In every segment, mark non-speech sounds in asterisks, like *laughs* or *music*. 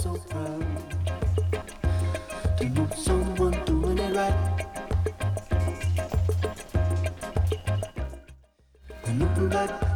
so proud to know someone doing it right. And looking back,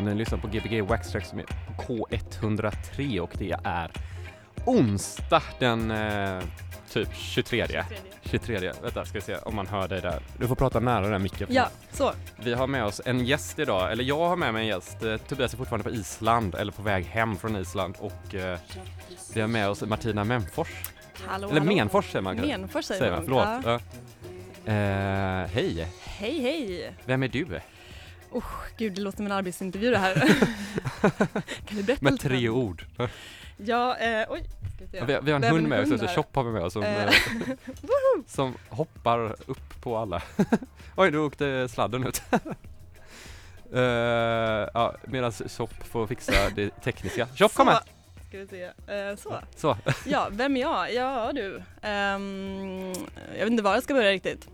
Ja, ni lyssnar på Gbg Waxtrax som är på K103 och det är onsdag den eh, typ 23. 23. Vänta, ska vi se om man hör dig där. Du får prata nära den micken. Ja, så. Vi har med oss en gäst idag, eller jag har med mig en gäst. Eh, Tobias är fortfarande på Island, eller på väg hem från Island och eh, vi har med oss Martina Memfors. Hallå, Eller hallå. Menfors säger man kanske. Menfors säger, Säger man, förlåt. Ja. Eh, hej, Hej, hej. vem är du? Gud, det låter som en arbetsintervju det här. *laughs* kan du berätta Med tre ord. Ja, eh, oj. Ska vi. Ja, vi, har en hund med oss, hund så här. Chop har vi med oss som, Eh. eh, *laughs* som hoppar upp på alla. *laughs* Oj, nu åkte sladden ut. uh, ja, medan Chop får fixa det tekniska. Chop, kom här! Ska vi se. Eh, så. Så, Ja, vem är jag? Ja du. Ehm, jag vet inte var jag ska börja riktigt.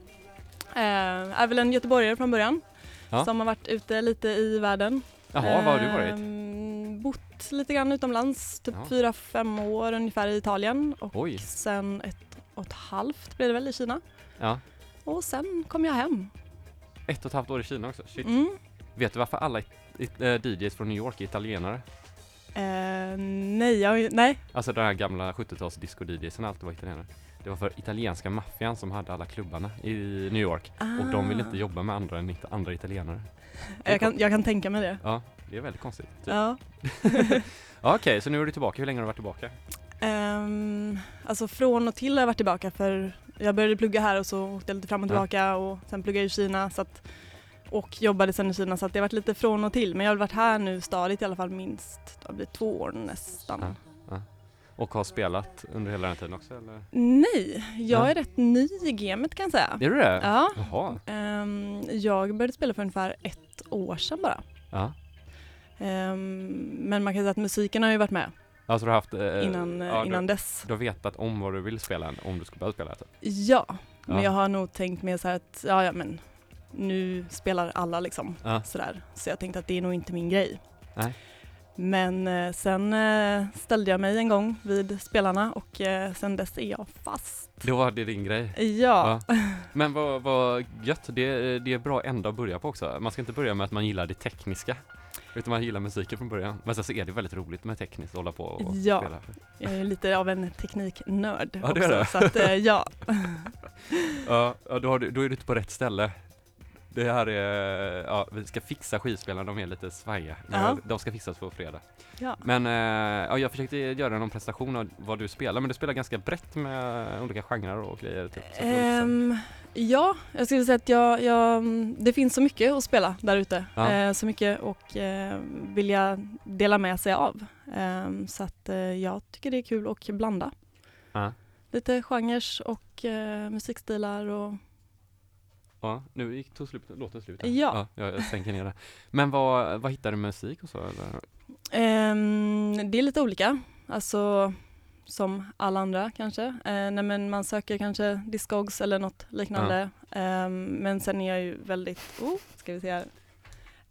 Uh, är väl en göteborgare från början. Ja. Som har varit ute lite i världen. jaha, var har du varit? Ehm, bott lite grann utomlands, typ Ja. fyra, fem år ungefär i Italien och Oj. sen ett och ett halvt blev det väl i Kina. Ja. Och sen kom jag hem. Ett och ett halvt år i Kina också. Shit. Mm. Vet du varför alla it- eh, DJs från New York är italienare? Eh, nej, jag, nej. Alltså de här gamla 70-tals disco-DJsen alltid var italienare. Det var för italienska maffian som hade alla klubbarna i New York och de ville inte jobba med andra än andra italienare. Ah. Jag kan, jag kan tänka mig det. Ja, det är väldigt konstigt. Typ. Ja. *laughs* Ja, Okej, så nu är du tillbaka. Hur länge har du varit tillbaka? Ehm, alltså från och till har jag varit tillbaka för jag började plugga här och så åkte jag lite fram och Ja. tillbaka och sen pluggade jag i Kina så att, och jobbade sen i Kina så att det har varit lite från och till men jag har varit här nu stadigt i alla fall minst, det blivit två år nästan. Ja. Och har spelat under hela den tiden också eller? Nej, jag Ja. är rätt ny i gamet kan jag säga. Är du det? Ja. Jaha. Ehm, jag började spela för ungefär ett år sedan bara. Ja. Ehm, men man kan säga att musiken har ju varit med Alltså du har haft... eh, innan, eh, ja, innan du, dess. du har vetat om vad du vill spela om du ska börja spela? Typ. Ja, men Ja. jag har nog tänkt mer så här att ja, ja men nu spelar alla liksom Ja. sådär. Så jag tänkte att det är nog inte min grej. Nej. Men eh, sen eh, ställde jag mig en gång vid spelarna och eh, sen dess är jag fast. Då var det din grej? Ja, *laughs* Men vad, vad gött, det, det är bra ända att börja på också. Man ska inte börja med att man gillar det tekniska. Utan man gillar musiken från början. Men sen så är det väldigt roligt med tekniskt att hålla på och Ja. spela. jag är lite av en tekniknörd Ja, det också. är det. Så att, eh, ja. *laughs* Ja, ja då, har du, då är du ute på rätt ställe. Det här är, ja, vi ska fixa skivspelarna, de är lite svajiga. Ja. De ska fixas på fredag. ja. Men eh, ja, jag försökte göra någon prestation av vad du spelar, men du spelar ganska brett med olika genrer och grejer. Typ. Ehm, Ja, jag skulle säga att jag, jag, det finns så mycket att spela där ute. Ja. Eh, så mycket och eh, vilja dela med sig av. Eh, så att eh, jag tycker det är kul att blanda. Lite genrer och musikstilar och Ja, nu gick tog slut, låten slut. Ja. ja. Jag sänker ner det. Men vad, vad hittar du musik och så? Ehm, det är lite olika, alltså som alla andra kanske. Eh, nej men man söker kanske Discogs eller något liknande. Ehm, men sen är jag ju väldigt, oh, ska vi se här.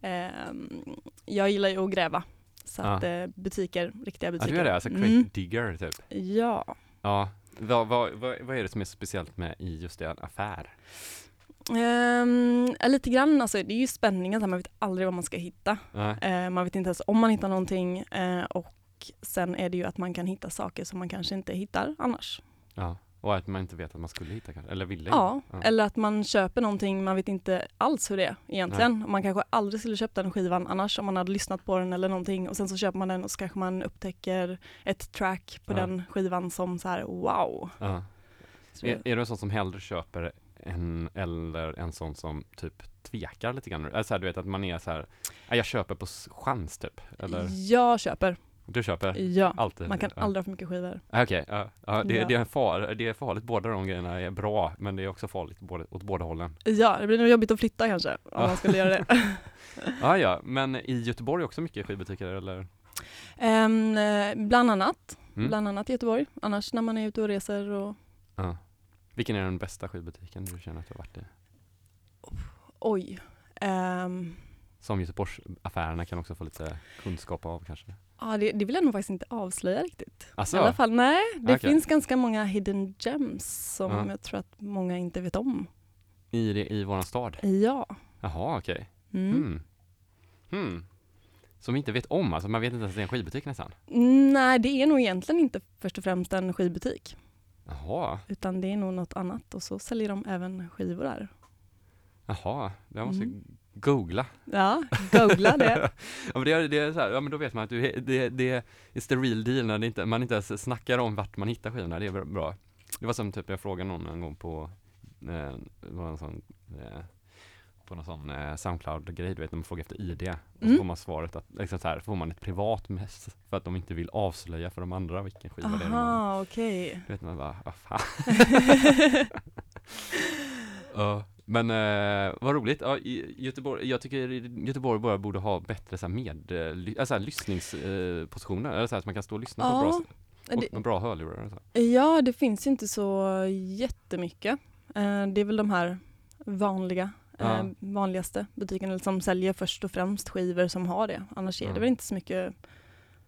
Ehm, jag gillar ju att gräva. Så Ja. att eh, butiker, riktiga Ja, butiker. du gör det, alltså Crate Mm, Digger typ? ja. Ja. Vad, vad, vad, vad är det som är speciellt med i just det affär? Ja, lite grann, alltså det är ju spänningen, man vet aldrig vad man ska hitta. Nej. Eh, man vet inte ens om man hittar någonting eh, och sen är det ju att man kan hitta saker som man kanske inte hittar annars. Ja. Och att man inte vet att man skulle hitta kanske, eller ville Ja, Ja. eller att man köper någonting, man vet inte alls hur det är egentligen. Man kanske aldrig skulle köpt den skivan annars om man hade lyssnat på den eller någonting och sen så köper man den och så kanske man upptäcker ett track på Ja. den skivan som så här wow. Ja. Är, är du en sån som hellre köper en, eller en sån som typ tvekar lite grann? Eller så här, du vet att man är så här, "Nej, jag köper på chans typ, eller? Jag köper, Du köper? ja. Alltid? Man kan ja. aldrig ha för mycket skivor. Ah, Okej, ja, ja, det. Det, är far, det är farligt, båda de grejerna är bra, men det är också farligt både, åt båda hållen. Ja, det blir nog jobbigt att flytta kanske om Ja. man skulle göra det. *laughs* Ja, ja, men i Göteborg också mycket skivbutiker eller? Eh, bland annat, Mm. bland annat i Göteborg. Annars när man är ute och reser och Ja. Vilken är den bästa skivbutiken du känner att du har varit i? oj. Ehm, Som Göteborgsaffärerna kan också få lite kunskap av kanske? Ja, det, det vill jag nog faktiskt inte avslöja riktigt. Alltså, I alla fall, nej. Det Okej. finns ganska många hidden gems som Ja. jag tror att många inte vet om. i, det, i våran stad? Ja. Jaha, okej. Mm. Hmm. Hmm. Som vi inte vet om, alltså man vet inte ens att det är en skivbutik nästan? Nej, det är nog egentligen inte först och främst en skivbutik. Jaha, Utan det är nog något annat och så säljer de även skivor där. jaha, jag måste Mm. googla. Ja, googla det. *laughs* ja men det det är så här, ja men då vet man att du, det, det är the real deal när det inte, man inte ens snackar om vart man hittar skivorna, det är bra. Det var som typ jag frågade någon en gång på, eh, det var en sån, eh, på någon sån eh, Soundcloud-grej, du vet när man frågar efter ID, och så Mm. får man svaret att, liksom så här, får man ett privat mess för att de inte vill avslöja för de andra vilken skiva det är de har. Aha, okej. Du vet man bara, vad fan. *laughs* *laughs* Ja, men eh, vad roligt. Ja, Göteborg, jag tycker Göteborg bara borde ha bättre så här, med, eh, alltså, här, lyssningspositioner, eller så här, så man kan stå och lyssna på Ja, bra, och, det- med bra hörlurar så. Ja, det finns inte så jättemycket. Eh, Det är väl de här vanliga, Ja. eh, vanligaste butikerna som säljer först och främst skivor som har det. Annars är Ja. det väl inte så mycket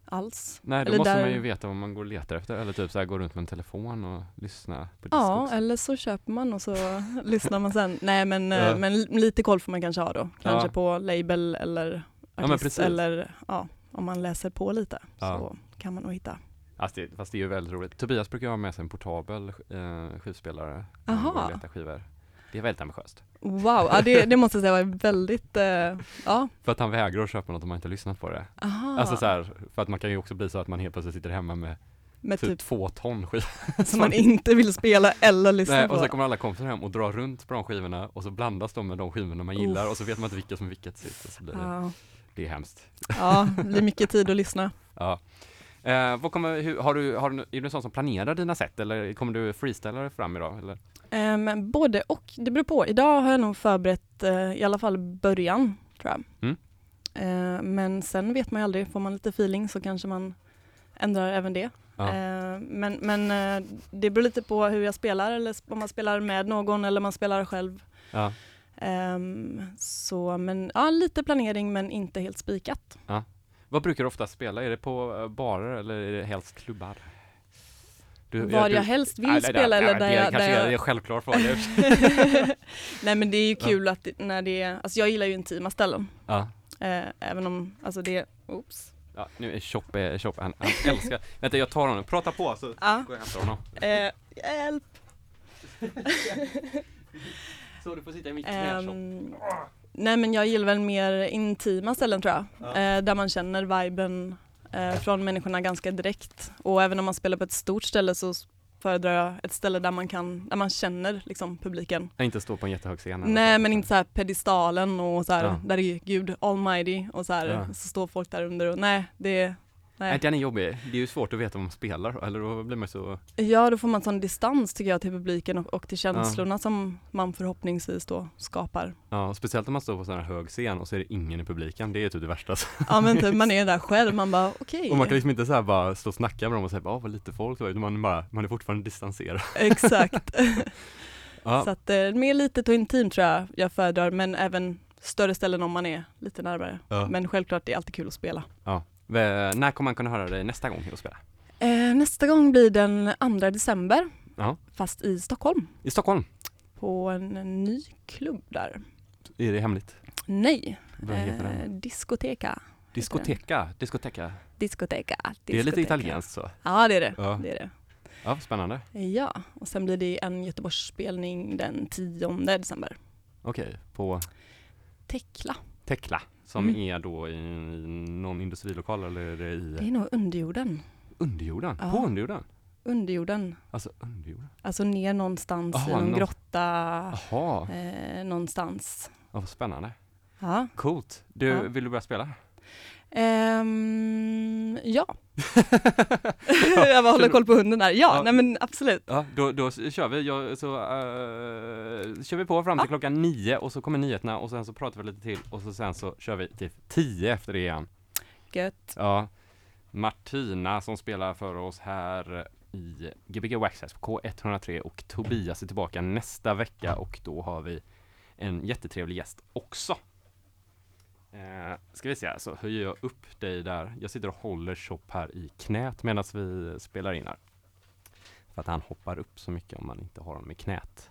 alls. Nej, då Eller måste där- man ju veta vad man går och letar efter, eller typ så här, gå runt med en telefon och lyssna på Ja, Discogs. eller så köper man och så *laughs* lyssnar man sen. Nej men, eh, Ja. men lite koll får man kanske ha då. Kanske Ja. på label eller Ja, artist eller ja, om man läser på lite Ja. så kan man nog hitta. Fast det, fast det är ju väldigt roligt. Tobias brukar ha med sig en portabel eh, skivspelare när han Aha. går och letar skivor. Det är väldigt ambitiöst. Wow, ja, det, det måste jag säga var väldigt, eh, ja, För att han vägrar att köpa något om man inte har lyssnat på det. aha. Alltså så här, för att man kan ju också bli så att man helt plötsligt sitter hemma med med typ typ två ton skivor. *laughs* som man inte vill spela eller lyssna Nej, på. och så kommer alla kompisar hem och drar runt på de skivorna och så blandas de med de skivorna man gillar och så vet man inte vilka som är och Så blir det, ja, det är hemskt. ja, det blir mycket tid att lyssna. Ja. Eh, vad kommer, hur, har du, har är du en sån som planerar dina set eller kommer du freestyla dig fram idag? Eller? Men både och, det beror på. Idag har jag nog förberett eh, i alla fall början, tror jag. Mm. Eh, Men sen vet man ju aldrig, får man lite feeling så kanske man ändrar även det. Ja. Eh, Men, men det beror lite på hur jag spelar, eller om man spelar med någon eller man spelar själv. Ja. Ehm, Så, men ja, lite planering men inte helt spikat. Vad brukar du ofta spela? Är det på eh, barer eller är det helst klubbar? Du, Var du- jag helst vill Nej, spela nej, eller nej, där det jag... kanske Där är en jag... självklar fråga. *laughs* Nej men det är ju Ja. kul att det, när det är, alltså jag gillar ju intima ställen. ja. Eh, även om, alltså det, oops. ja, nu är Chop, eh, Chop han, han älskar, *laughs* vänta jag tar honom, prata på så Ja. går jag och hämtar honom. Eh, hjälp! *laughs* Så du får sitta i mitt knä Chop. Nej men jag gillar väl mer intima ställen tror jag. Ja. Eh, där man känner viben eh, från människorna ganska direkt. Och även om man spelar på ett stort ställe så föredrar jag ett ställe där man kan, där man känner liksom publiken. Jag inte stå på en jättehög scen. eller Nej men inte så här pedestalen och så här, Ja. där är Gud almighty och så här, Ja. så står folk där under och nej, det, Nej, nej. den är jobbig. Det är ju svårt att veta vad man spelar, eller då blir man så... Ja, då får man sån distans tycker jag till publiken och, och till känslorna som man förhoppningsvis då skapar. Ja, speciellt om man står på sån här hög scen och så är det ingen i publiken. Det är typ det värsta. Ja men typ, man är där själv, man bara *laughs* okej. Och man kan liksom inte så bara stå och snacka med dem och säga åh vad lite folk det var", utan man bara, man är fortfarande distanserad. *laughs* Exakt. *laughs* Ja, Så att eh, mer litet och intimt tror jag jag föredrar, men även större ställen om man är lite närmare. Ja. Men självklart det är alltid kul att spela. V- när kommer man kunna höra dig nästa gång och spela? Eh, nästa gång blir den 2 december, Ja. fast i Stockholm, I Stockholm? på en, ny klubb där. Är det hemligt? Nej, Vad heter eh, den? Diskoteka. Diskoteka? Diskoteka? Diskoteka. Det är lite italienskt så. Ja det är det. Ja. det, är det. Ja, spännande. Ja, och sen blir det en Göteborgsspelning den 10 december. Okej, på Tekla. Tekla, som Mm. är då i, i någon industrilokal eller är det Det i är nog underjorden. underjorden? Ja. På underjorden? Underjorden. Alltså underjorden? Alltså ner någonstans i Aha, någon nå- grotta eh, någonstans. ja, vad spännande. Ja. Coolt. Du, Ja. vill du börja spela? Ehm, ja. *laughs* *laughs* jag bara håller koll på hunden där. Ja, Ja. nej men absolut. Ja, då, då kör vi. Jag, så eh, kör vi på fram till Ja. klockan nio och så kommer nyheterna och sen så pratar vi lite till och så sen så kör vi till tio efter det igen. Gött. Ja, Martina som spelar för oss här i Gbg Waxxax på K103 och Tobias är tillbaka nästa vecka och då har vi en jättetrevlig gäst också. Eh, ska vi se, så höjer jag upp dig där. Jag sitter och håller Chop här i knät medan vi spelar in här. För att han hoppar upp så mycket om man inte har honom i knät.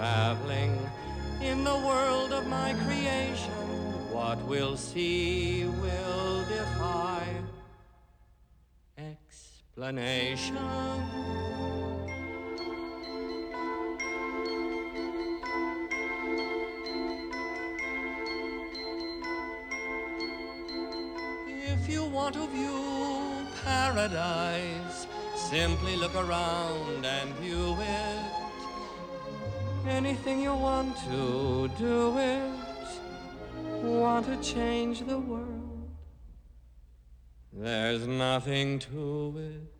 traveling in the world of my creation. What we'll see will defy explanation. If you want to view paradise, simply look around and view it. Anything you want to do it. Want to change the world. There's nothing to it.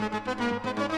Música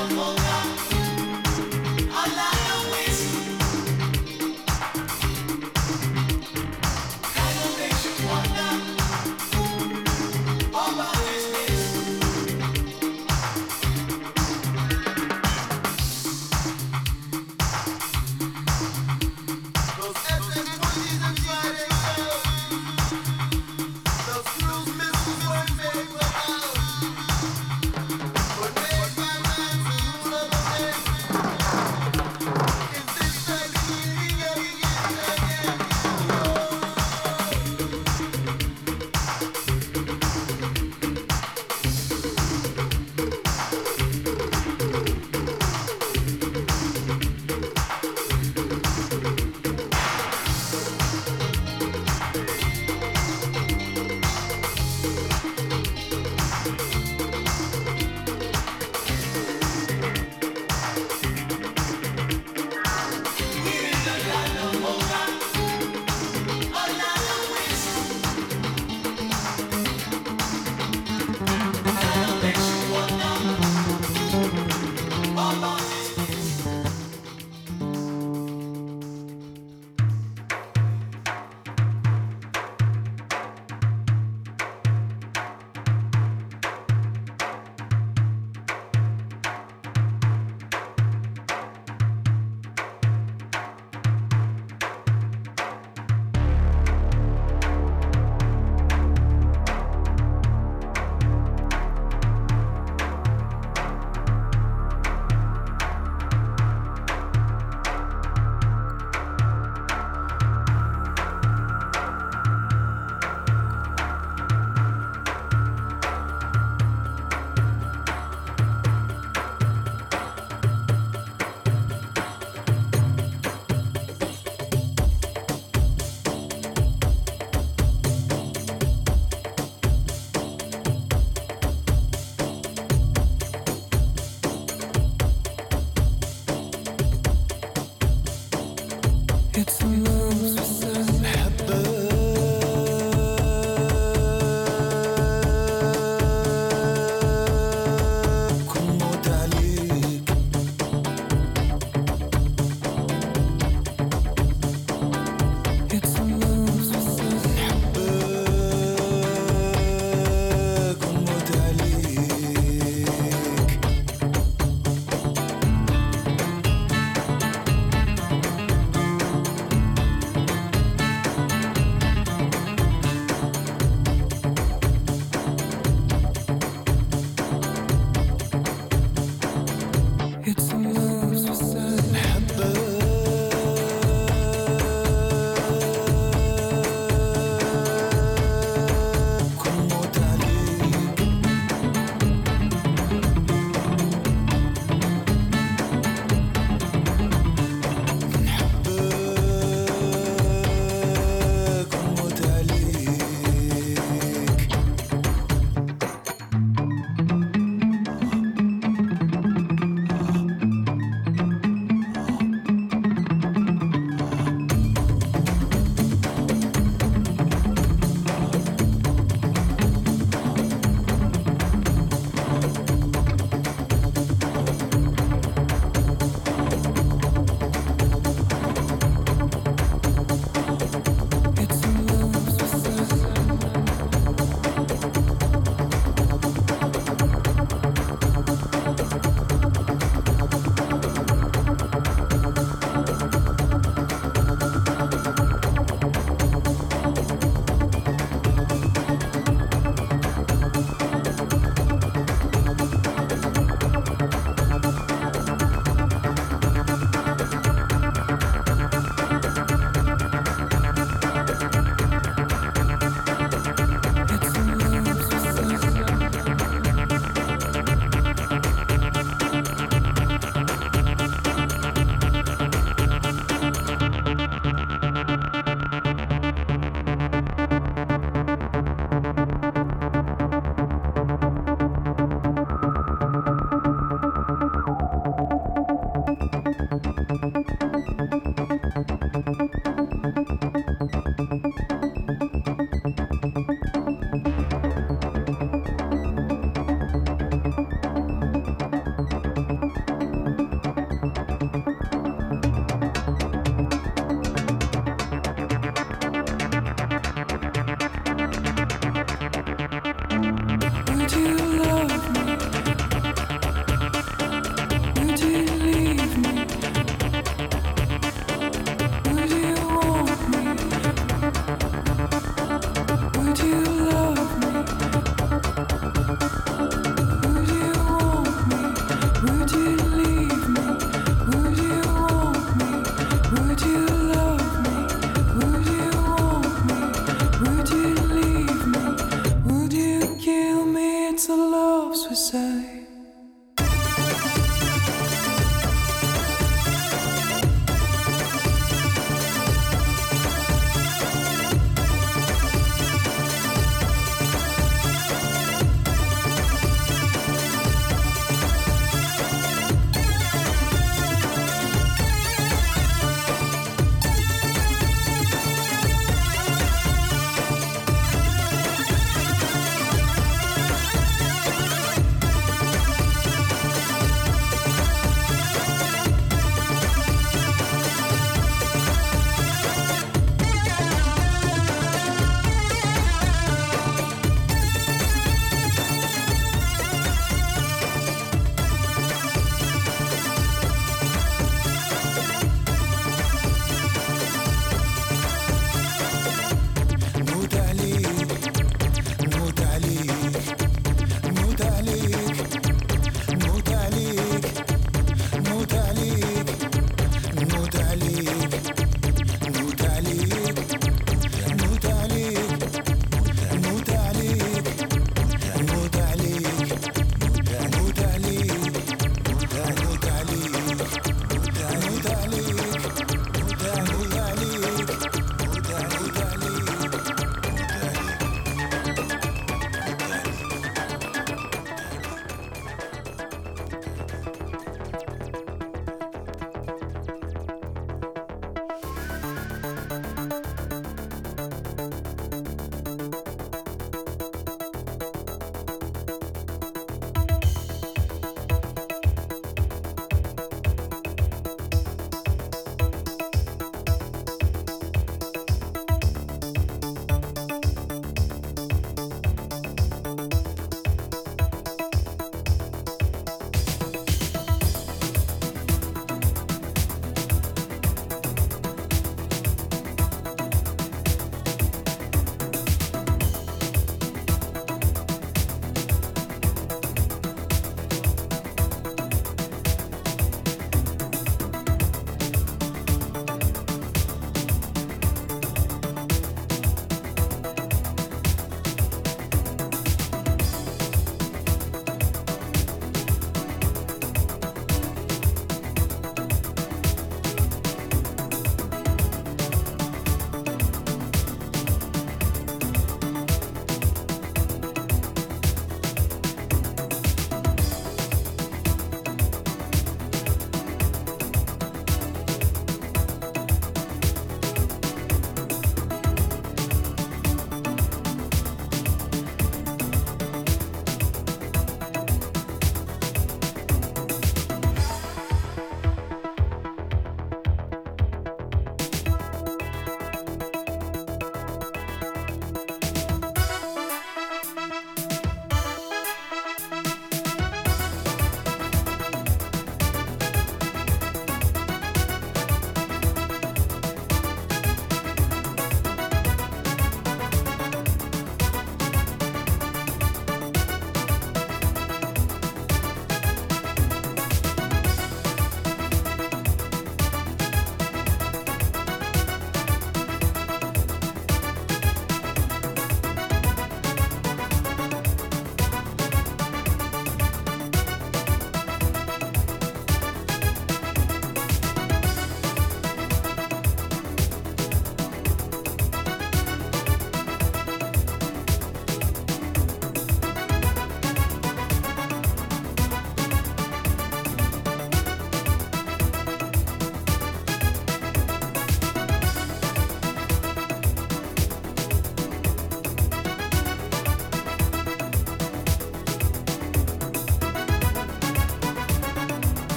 ọlọ́mọ.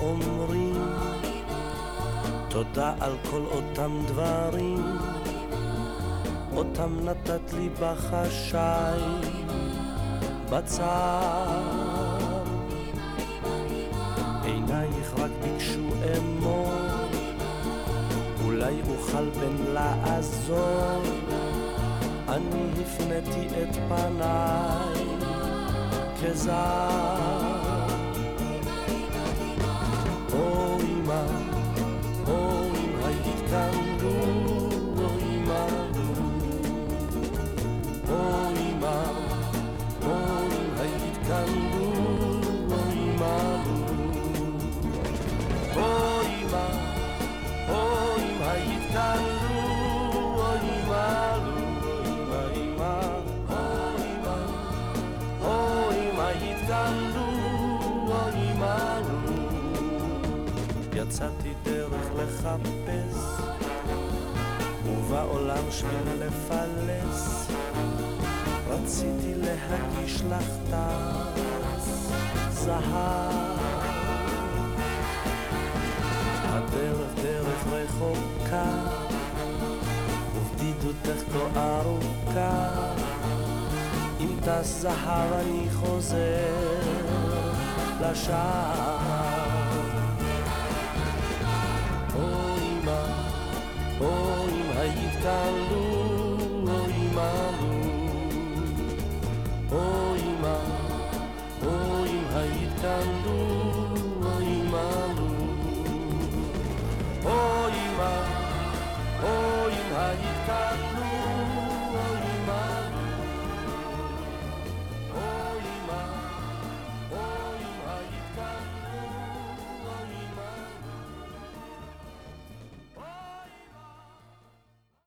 אומרים תודה על כל אותם דברים אותם נתת לי בחשאי בצר עינייך רק ביקשו אמור אולי אוכל בן לעזור אני הפניתי את פניי כזר לחפש, ובעולם שביל לפלס, רציתי להגיש לך טס זהב. הדרך דרך רחוקה, ובדידותך כה ארוכה, אם טס זהב אני חוזר לשער.